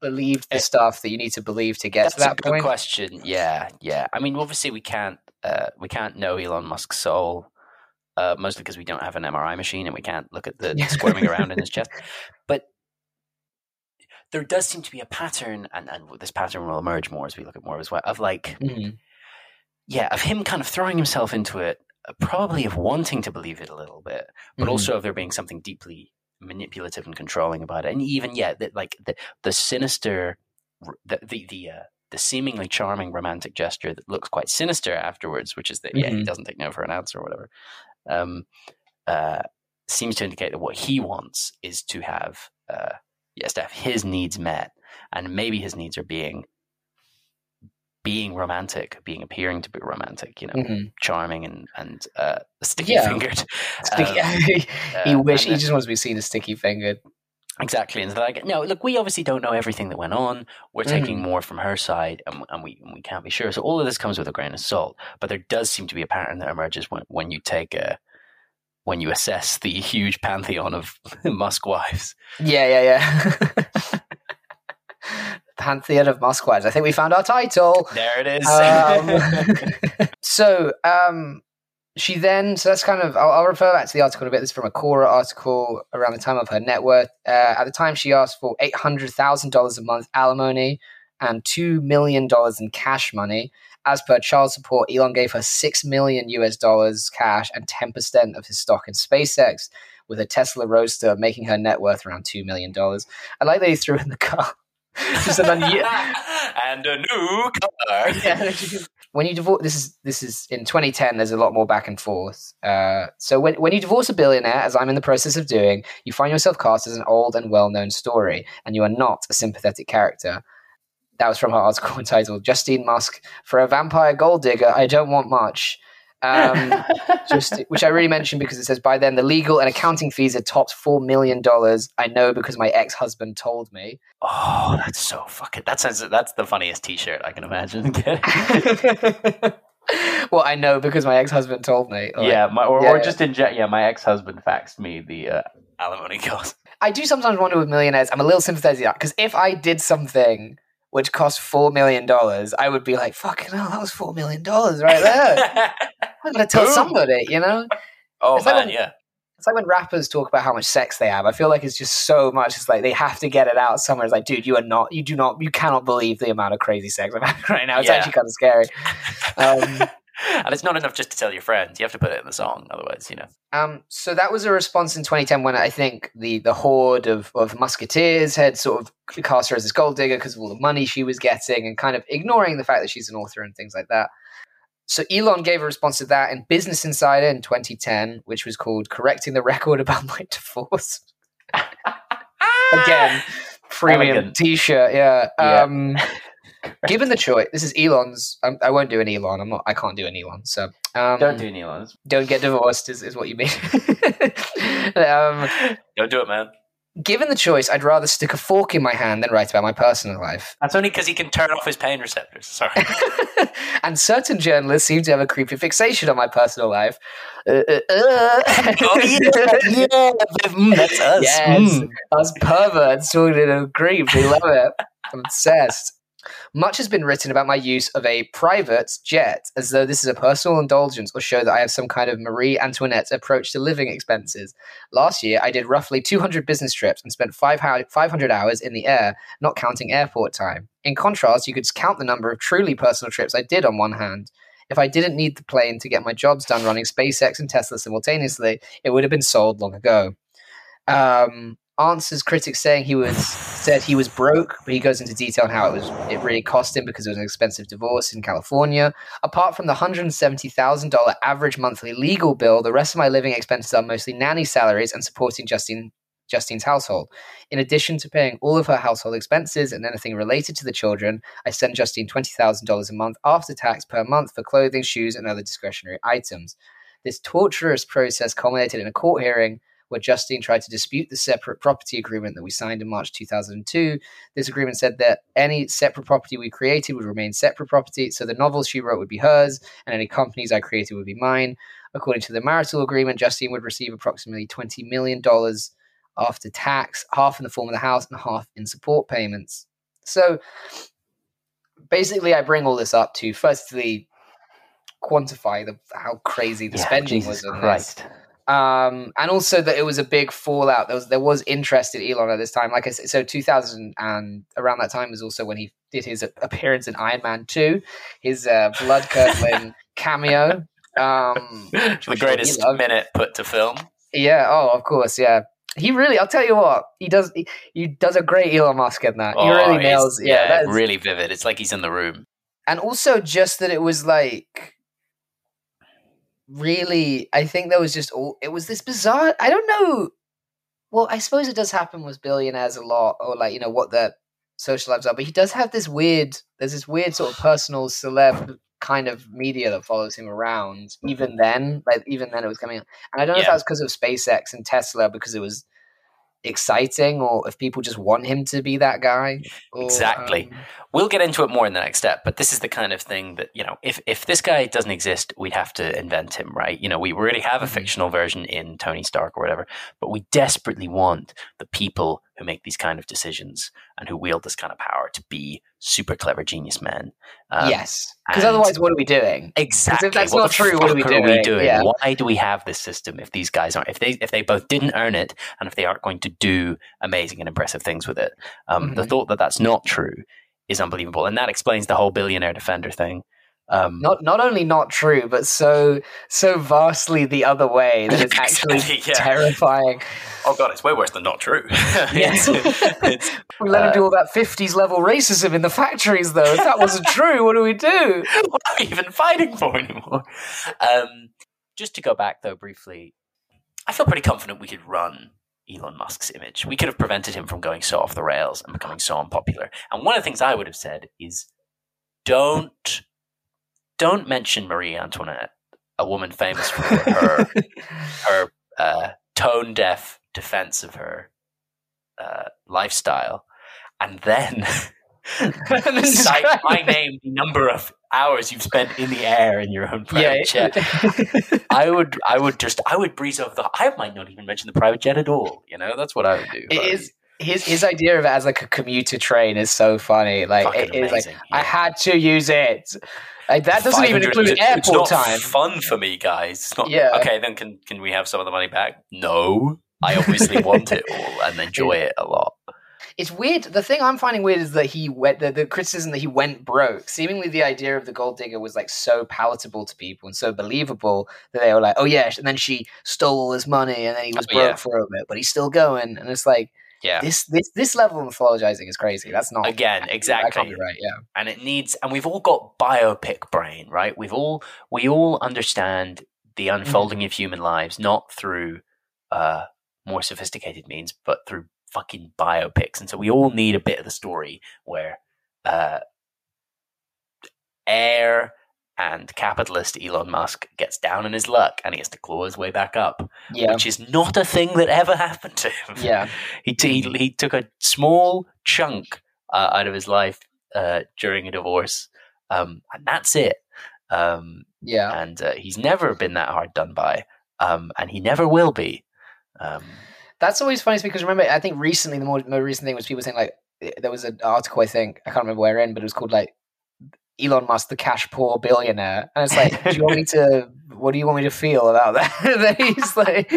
believed the eh, stuff that you need to believe to get That's to that a point? Good question. Yeah, yeah. I mean, obviously, we can't uh, we can't know Elon Musk's soul, uh, mostly because we don't have an MRI machine and we can't look at the *laughs* squirming around in his chest. But there does seem to be a pattern, and, and this pattern will emerge more as we look at more as well. Of like, mm-hmm. Yeah, of him kind of throwing himself into it, uh, probably of wanting to believe it a little bit, but mm-hmm. also of there being something deeply manipulative and controlling about it, and even yeah, that like the the sinister, the the the, uh, the seemingly charming romantic gesture that looks quite sinister afterwards, which is that mm-hmm. yeah, he mm-hmm. doesn't take no for an answer or whatever. Um, uh, seems to indicate that what he wants is to have uh, yes, to have his needs met, and maybe his needs are being being romantic, being appearing to be romantic, you know, mm-hmm. charming and and uh, sticky fingered. Sticky. Um, *laughs* he uh, wish he just wants to be seen as sticky fingered. Exactly, and like, no, look, we obviously don't know everything that went on. We're mm-hmm. taking more from her side, and, and we and we can't be sure. So all of this comes with a grain of salt. But there does seem to be a pattern that emerges when when you take a when you assess the *laughs* huge pantheon of *laughs* Musk wives. Yeah, yeah, yeah. Pantheon of Musquads. I think we found our title. There it is. Um, *laughs* so, um, she then, so that's kind of, I'll, I'll, refer back to the article in a bit. This is from a Quora article around the time of her net worth. Uh, at the time, she asked for $800,000 a month alimony and $2 million in cash money. As per child support, Elon gave her $6 million US dollars cash and 10% of his stock in SpaceX, with a Tesla Roadster making her net worth around $2 million. I like that he threw in the *laughs* car just an un- and a new. *laughs* Yeah, when you divorce, this is this is in 2010. There's a lot more back and forth. Uh, so when when you divorce a billionaire, as I'm in the process of doing, you find yourself cast as an old and well-known story, and you are not a sympathetic character. That was from her article *laughs* entitled "Justine Musk for a Vampire Gold Digger." I don't want much. Um, *laughs* just which I really mentioned because it says by then the legal and accounting fees had topped four million dollars. I know because my ex husband told me. Oh, that's so fucking. That sounds. That's the funniest T-shirt I can imagine. *laughs* *laughs* well, I know because my ex husband told me. Like, yeah, my, or, yeah, or just in jet. Yeah, my ex husband faxed me the uh, alimony cost. I do sometimes wonder with millionaires. I'm a little sympathetic because if I did something which cost four million dollars, I would be like, "Fucking hell, that was four million dollars right there." *laughs* I'm gonna tell Boom. somebody, you know. Oh it's man, like when, yeah. It's like when rappers talk about how much sex they have. I feel like it's just so much. It's like they have to get it out somewhere. It's like, dude, you are not, you do not, you cannot believe the amount of crazy sex I'm having *laughs* right now. It's yeah. actually kind of scary. *laughs* Um, *laughs* and it's not enough just to tell your friends. You have to put it in the song, otherwise, you know. Um, so that was a response in 2010 when I think the the horde of, of musketeers had sort of cast her as this gold digger because of all the money she was getting and kind of ignoring the fact that she's an author and things like that. So Elon gave a response to that in Business Insider in 2010, which was called "Correcting the Record About My Divorce." *laughs* Again, premium T-shirt. Yeah. yeah. Um, *laughs* Given the choice, this is Elon's. Um, I won't do an Elon. I'm not. I can't do an Elon. So um, don't do an Elon. Don't get divorced is, is what you mean. *laughs* um, don't do it, man. Given the choice, I'd rather stick a fork in my hand than write about my personal life. That's only because he can turn off his pain receptors. Sorry. *laughs* and certain journalists seem to have a creepy fixation on my personal life. Uh, uh, uh. oh yeah, yeah, mm, that's us. Yes, mm. us perverts talking in a creep. We love it. I'm obsessed. Much has been written about my use of a private jet, as though this is a personal indulgence or show that I have some kind of Marie Antoinette approach to living expenses. Last year, I did roughly 200 business trips and spent 500 hours in the air, not counting airport time. In contrast, you could count the number of truly personal trips I did on one hand. If I didn't need the plane to get my jobs done running SpaceX and Tesla simultaneously, it would have been sold long ago. Um, answers critics saying he was said he was broke, but he goes into detail on how it was it really cost him because it was an expensive divorce in California. Apart from the hundred and seventy thousand dollar average monthly legal bill, the rest of my living expenses are mostly nanny salaries and supporting Justine Justine's household. In addition to paying all of her household expenses and anything related to the children, I send Justine $20,000 a month after tax per month for clothing, shoes, and other discretionary items. This torturous process culminated in a court hearing where Justine tried to dispute the separate property agreement that we signed in March 2002. This agreement said that any separate property we created would remain separate property, so the novels she wrote would be hers, and any companies I created would be mine. According to the marital agreement, Justine would receive approximately $20 million after tax, half in the form of the house and half in support payments. So basically, I bring all this up to firstly quantify the, how crazy the yeah, spending Jesus was on Christ. this um, and also that it was a big fallout. There was there was interest in Elon at this time. Like I said, so 2000 and around that time was also when he did his appearance in Iron Man 2, his uh, blood curdling *laughs* cameo. Um, the greatest minute put to film. Yeah. Oh, of course. Yeah. He really, I'll tell you what, he does. He, he does a great Elon Musk in that. Oh, he really nails. Yeah, yeah really vivid. It's like he's in the room. And also, just that it was like really, I think there was just all. It was this bizarre. I don't know. Well, I suppose it does happen with billionaires a lot, or like you know what their social lives are. But he does have this weird. There's this weird sort of personal celeb kind of media that follows him around. Even then, like even then, it was coming. Up. And I don't know yeah. if that was because of SpaceX and Tesla, because it was exciting or if people just want him to be that guy. Or, exactly. Um... We'll get into it more in the next step, but this is the kind of thing that, you know, if, if this guy doesn't exist, we'd have to invent him, right? You know, we already have a mm-hmm. fictional version in Tony Stark or whatever, but we desperately want the people who make these kind of decisions and who wield this kind of power to be super clever genius men. Um, yes, because otherwise, what are we doing? Exactly. If that's what not true, what are we doing? Are we doing? Yeah. Why do we have this system if these guys aren't? If they if they both didn't earn it, and if they aren't going to do amazing and impressive things with it, um, mm-hmm. the thought that that's not true is unbelievable, and that explains the whole billionaire defender thing. Um, not not only not true, but so so vastly the other way that it's *laughs* actually Exactly, yeah. terrifying. oh god, it's way worse than not true. *laughs* It's- it's- We *laughs* let him Uh, do all that fifties level racism in the factories, though. If that wasn't true, what do we do? what are we even fighting for anymore? Um, just to go back though briefly, I feel pretty confident we could run Elon Musk's image. We could have prevented him from going so off the rails and becoming so unpopular. And one of the things I would have said is, don't don't mention Marie Antoinette, a woman famous for her *laughs* her uh, tone deaf defense of her uh, lifestyle, and then *laughs* *laughs* cite my name, the number of hours you've spent in the air in your own private yeah. jet. I would, I would just, I would breeze over the. I might not even mention the private jet at all. You know, that's what I would do. It is his his idea of it as like a commuter train is so funny. Like it is like amazing, I had to use it. Like, that doesn't even include it's airport not time. Fun for me, guys. It's not. Yeah. Okay, then can can we have some of the money back? No, I obviously *laughs* want it all and enjoy it a lot. It's weird. The thing I'm finding weird is that he went the, the criticism that he went broke. Seemingly, the idea of the gold digger was like so palatable to people and so believable that they were like, "Oh yeah," and then she stole all his money and then he was Oh, broke yeah. for a bit, but he's still going. And it's like Yeah. this this this level of mythologizing is crazy. That's not Again, exactly. right. Yeah. and it needs and we've all got biopic brain right we've all we all understand the Mm-hmm. unfolding of human lives not through uh more sophisticated means but through fucking biopics and so we all need a bit of the story where uh heir and capitalist Elon Musk gets down in his luck and he has to claw his way back up, Yeah. which is not a thing that ever *laughs* happened to him. Yeah. He, he, he took a small chunk uh, out of his life uh, during a divorce, um, and that's it. Um, Yeah. and uh, he's never been that hard done by, um, and he never will be. Um, That's always funny because remember, I think recently the more, more recent thing was people saying like eh, there was an article I think I can't remember where in, but it was called like Elon Musk, the cash poor billionaire, and it's like, do you want me to? *laughs* What do you want me to feel about that? *laughs* that he's like,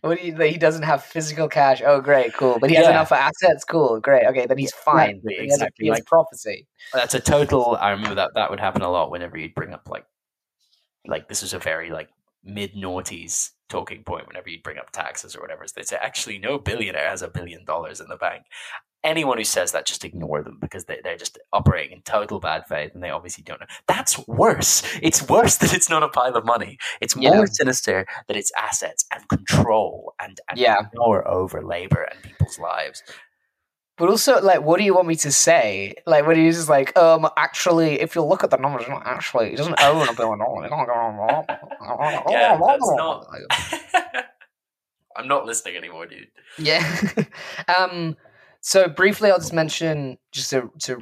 what do you, that he doesn't have physical cash? Oh, great, cool, but he has Yeah. enough assets. Cool, great, okay, then he's fine. Exactly, He has, exactly, he has like- prophecy. that's a total. I remember that that would happen a lot whenever you'd bring up like, like this is a very like mid noughties talking point. Whenever you'd bring up taxes or whatever, is they'd say actually no billionaire has a billion dollars in the bank. Anyone who says that, just ignore them because they, they're just operating in total bad faith and they obviously don't know. That's worse. It's worse *laughs* that it's not a pile of money. It's Yeah. more sinister that it's assets and control and, and Yeah. power over labor and people's lives. But also, like, what do you want me to say? Like, when he's just like, um, actually, if you look at the numbers, not actually, he doesn't own a billion dollars. Yeah, that's not. *laughs* *laughs* I'm not listening anymore, dude. Yeah. um. So briefly, I'll just mention just to to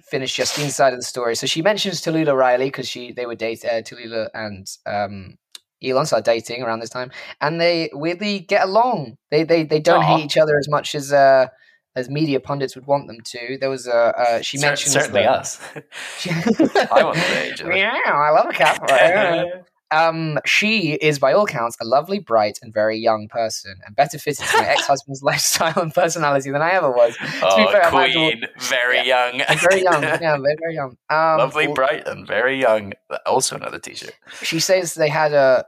finish Justine's side of the story. So she mentions Talulah Riley because she they were dating uh, Tallulah and um Elon started dating around this time, and they weirdly get along. They they they don't Aw. hate each other as much as uh as media pundits would want them to. There was a uh, she Cer- mentions certainly that- us. She- *laughs* I want to. *laughs* Yeah, I love a cat. *laughs* Um, she is, by all counts, a lovely, bright, and very young person, and better fitted to my *laughs* ex-husband's lifestyle and personality than I ever was. oh, fair, I might as well- queen, very young, very young, *laughs* yeah, very, very young. Um, lovely, bright, and very young. Also, another T-shirt. She says they had a.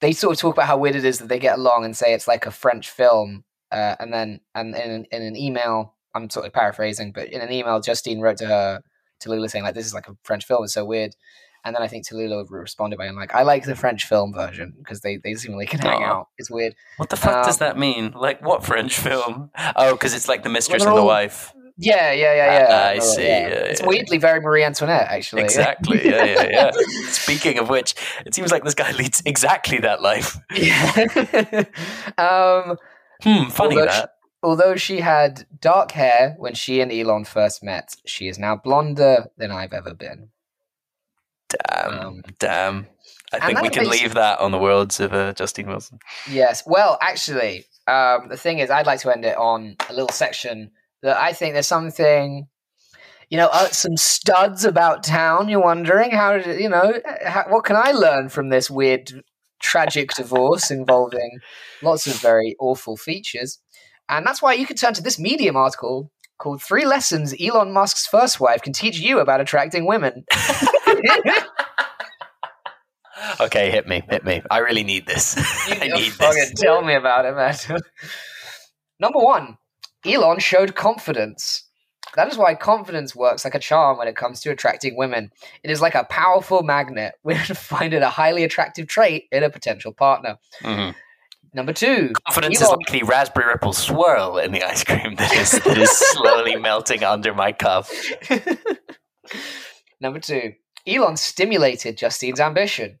They sort of talk about how weird it is that they get along and say it's like a French film, uh, and then and in an, in an email, I'm sort of paraphrasing, but in an email, Justine wrote to her Talulah saying like this is like a French film, it's so weird. And then I think Talulah responded by being like, I like the French film version because they, they seemingly can hang out. It's weird. What the fuck does Um, that mean? Like, what French film? Oh, because it's like the mistress they're and the all- wife. Yeah, yeah, yeah, Ah, yeah. I Oh, see, yeah. yeah, it's yeah. weirdly very Marie Antoinette, actually. Exactly. *laughs* Yeah, yeah, yeah. Speaking of which, it seems like this guy leads exactly that life. Yeah. *laughs* um, Hmm. Funny Although that. although she had dark hair when she and Elon first met, she is now blonder than I've ever been. Damn. um, damn. I think we can leave that on the words of uh, Justine Wilson. Yes. Well, actually, um, the thing is, I'd like to end it on a little section that I think there's something, you know, uh, some studs about town. You're wondering how did it, you know, how, what can I learn from this weird, tragic divorce involving lots of very awful features? And that's why you could turn to this Medium article called Three Lessons Elon Musk's First Wife Can Teach You About Attracting Women. *laughs* *laughs* *laughs* okay, hit me, hit me. I really need this. *laughs* I need this. Tell me about it, man. *laughs* Number one, Elon showed confidence. That is why confidence works like a charm when it comes to attracting women. It is like a powerful magnet. We find it a highly attractive trait in a potential partner. Mm-hmm. Number two, confidence Elon. is like the raspberry ripple swirl in the ice cream that is that is slowly melting under my cup. Number two, Elon stimulated Justine's ambition.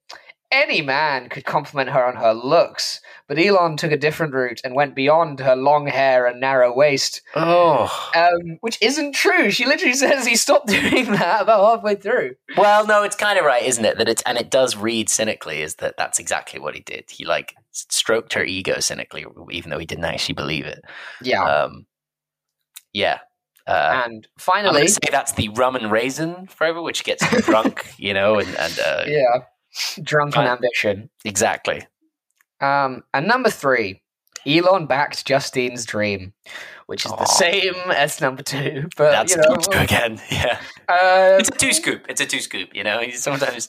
Any man could compliment her on her looks, but Elon took a different route and went beyond her long hair and narrow waist. Oh. Um, which isn't true. She literally says he stopped *laughs* doing that about halfway through. Well, no, it's kind of right, isn't it? That it's and it does read cynically is that that's exactly what he did. He like stroked her ego cynically, even though he didn't actually believe it. Yeah. Um, yeah. Uh, and finally, say that's the rum and raisin forever, which gets drunk, *laughs* you know, and, and uh, yeah, drunken ambition. Exactly. Um, and number three, Elon backed Justine's dream, which is Aww. the same as number two. But that's you know, well, again, *laughs* yeah. Um, it's a two scoop. It's a two scoop. You know, sometimes,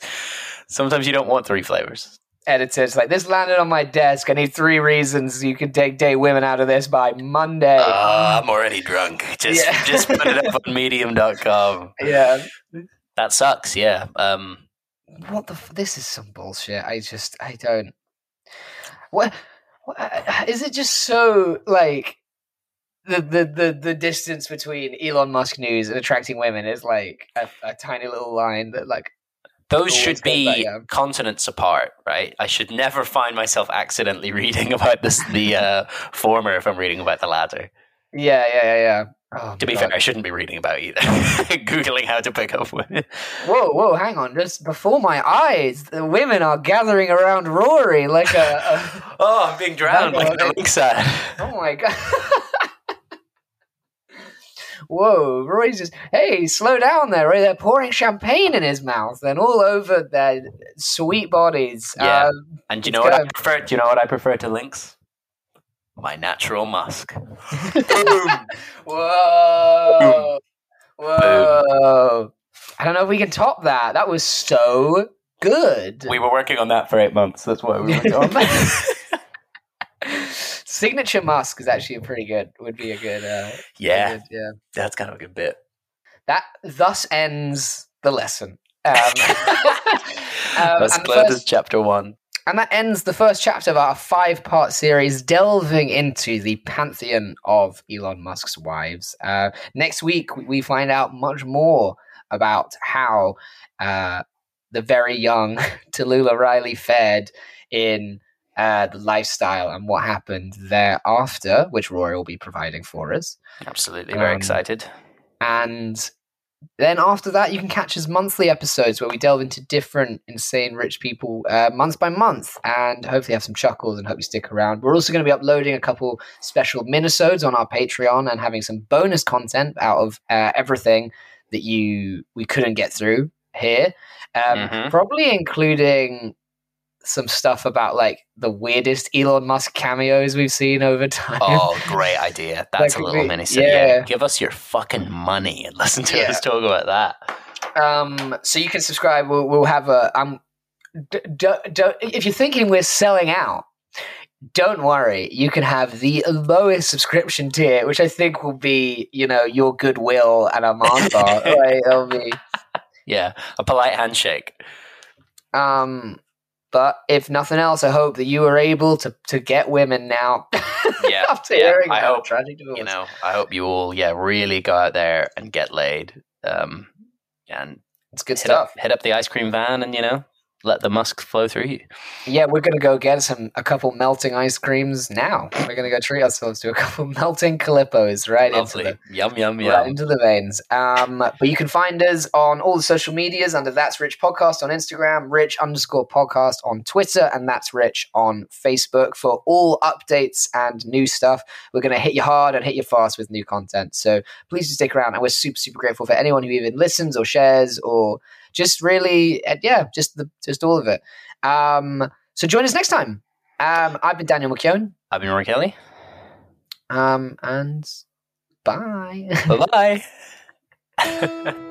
sometimes you don't want three flavors. Editors like this landed on my desk. I need three reasons you can take date women out of this by Monday. Uh, I'm already drunk. Just, yeah. just put it up on Medium.com. Yeah, that sucks. Yeah. Um, what the? F- this is some bullshit. I just, I don't. What, what is it? Just so like the, the the the distance between Elon Musk news and attracting women is like a, a tiny little line that like those should be that, yeah. continents apart, right? I should never find myself accidentally *laughs* reading about this the uh, former if I'm reading about the latter. Yeah, yeah, yeah, yeah. Oh, to be God. fair, I shouldn't be reading about either. *laughs* Googling how to pick up *laughs* women. Whoa, whoa, hang on. Just before my eyes, the women are gathering around Rory like a. a oh, I'm being drowned like a lakeside. Oh my God. Whoa, Rory's just, hey, slow down there. Roy. They're pouring champagne in his mouth and all over their sweet bodies. Yeah. Um, and do you know what I prefer? Do you know what I prefer to Lynx? my natural musk. Boom. *laughs* Whoa. Boom. Whoa. Boom. I don't know if we can top that. That was so good. We were working on that for eight months. That's why we were on that. *laughs* Signature Musk is actually a pretty good. Would be a good. Uh, yeah, good, yeah. That's kind of a good bit. That thus ends the lesson. Um, *laughs* um, as chapter one. And that ends the first chapter of our five part series delving into the pantheon of Elon Musk's wives. Uh, next week, we find out much more about how uh, the very young *laughs* Talulah Riley fared in uh, the lifestyle and what happened thereafter, which Rory will be providing for us. Absolutely, very um, excited. And then after that, you can catch his monthly episodes where we delve into different insane rich people uh, month by month, and hopefully have some chuckles and hope you stick around. We're also going to be uploading a couple special minisodes on our Patreon and having some bonus content out of uh, everything that you we couldn't get through here, um, mm-hmm. probably including some stuff about like the weirdest Elon Musk cameos we've seen over time. Oh, *laughs* great idea! That's a little mini. Yeah. yeah. give us your fucking money and listen to yeah. us talk about that. Um, so you can subscribe. We'll, we'll have a um. D- d- d- if you're thinking we're selling out, don't worry. You can have the lowest subscription tier, which I think will be, you know, your goodwill and a Mars bar. right? It'll be yeah, a polite handshake. Um, but if nothing else, I hope that you are able to, to get women now. *laughs* Yeah, after yeah. hearing I hope. You know, I hope you all, yeah, really go out there and get laid. Um, and it's good hit stuff. Up, hit up the ice cream van, and you know, let the musk flow through you. Yeah, we're gonna go get some a couple melting ice creams now. We're gonna go treat ourselves to a couple *laughs* melting calippos right Lovely. into the yum yum yum right into the veins. Um, but you can find us on all the social medias under That's Rich Podcast on Instagram, Rich underscore Podcast on Twitter, and That's Rich on Facebook for all updates and new stuff. We're gonna hit you hard and hit you fast with new content. So please do stick around, and we're super super grateful for anyone who even listens or shares or just really, uh, yeah, just the just all of it. Um, so join us next time. Um, I've been Daniel McKeown. I've been Rory Kelly. Um, and Bye. Bye bye. *laughs*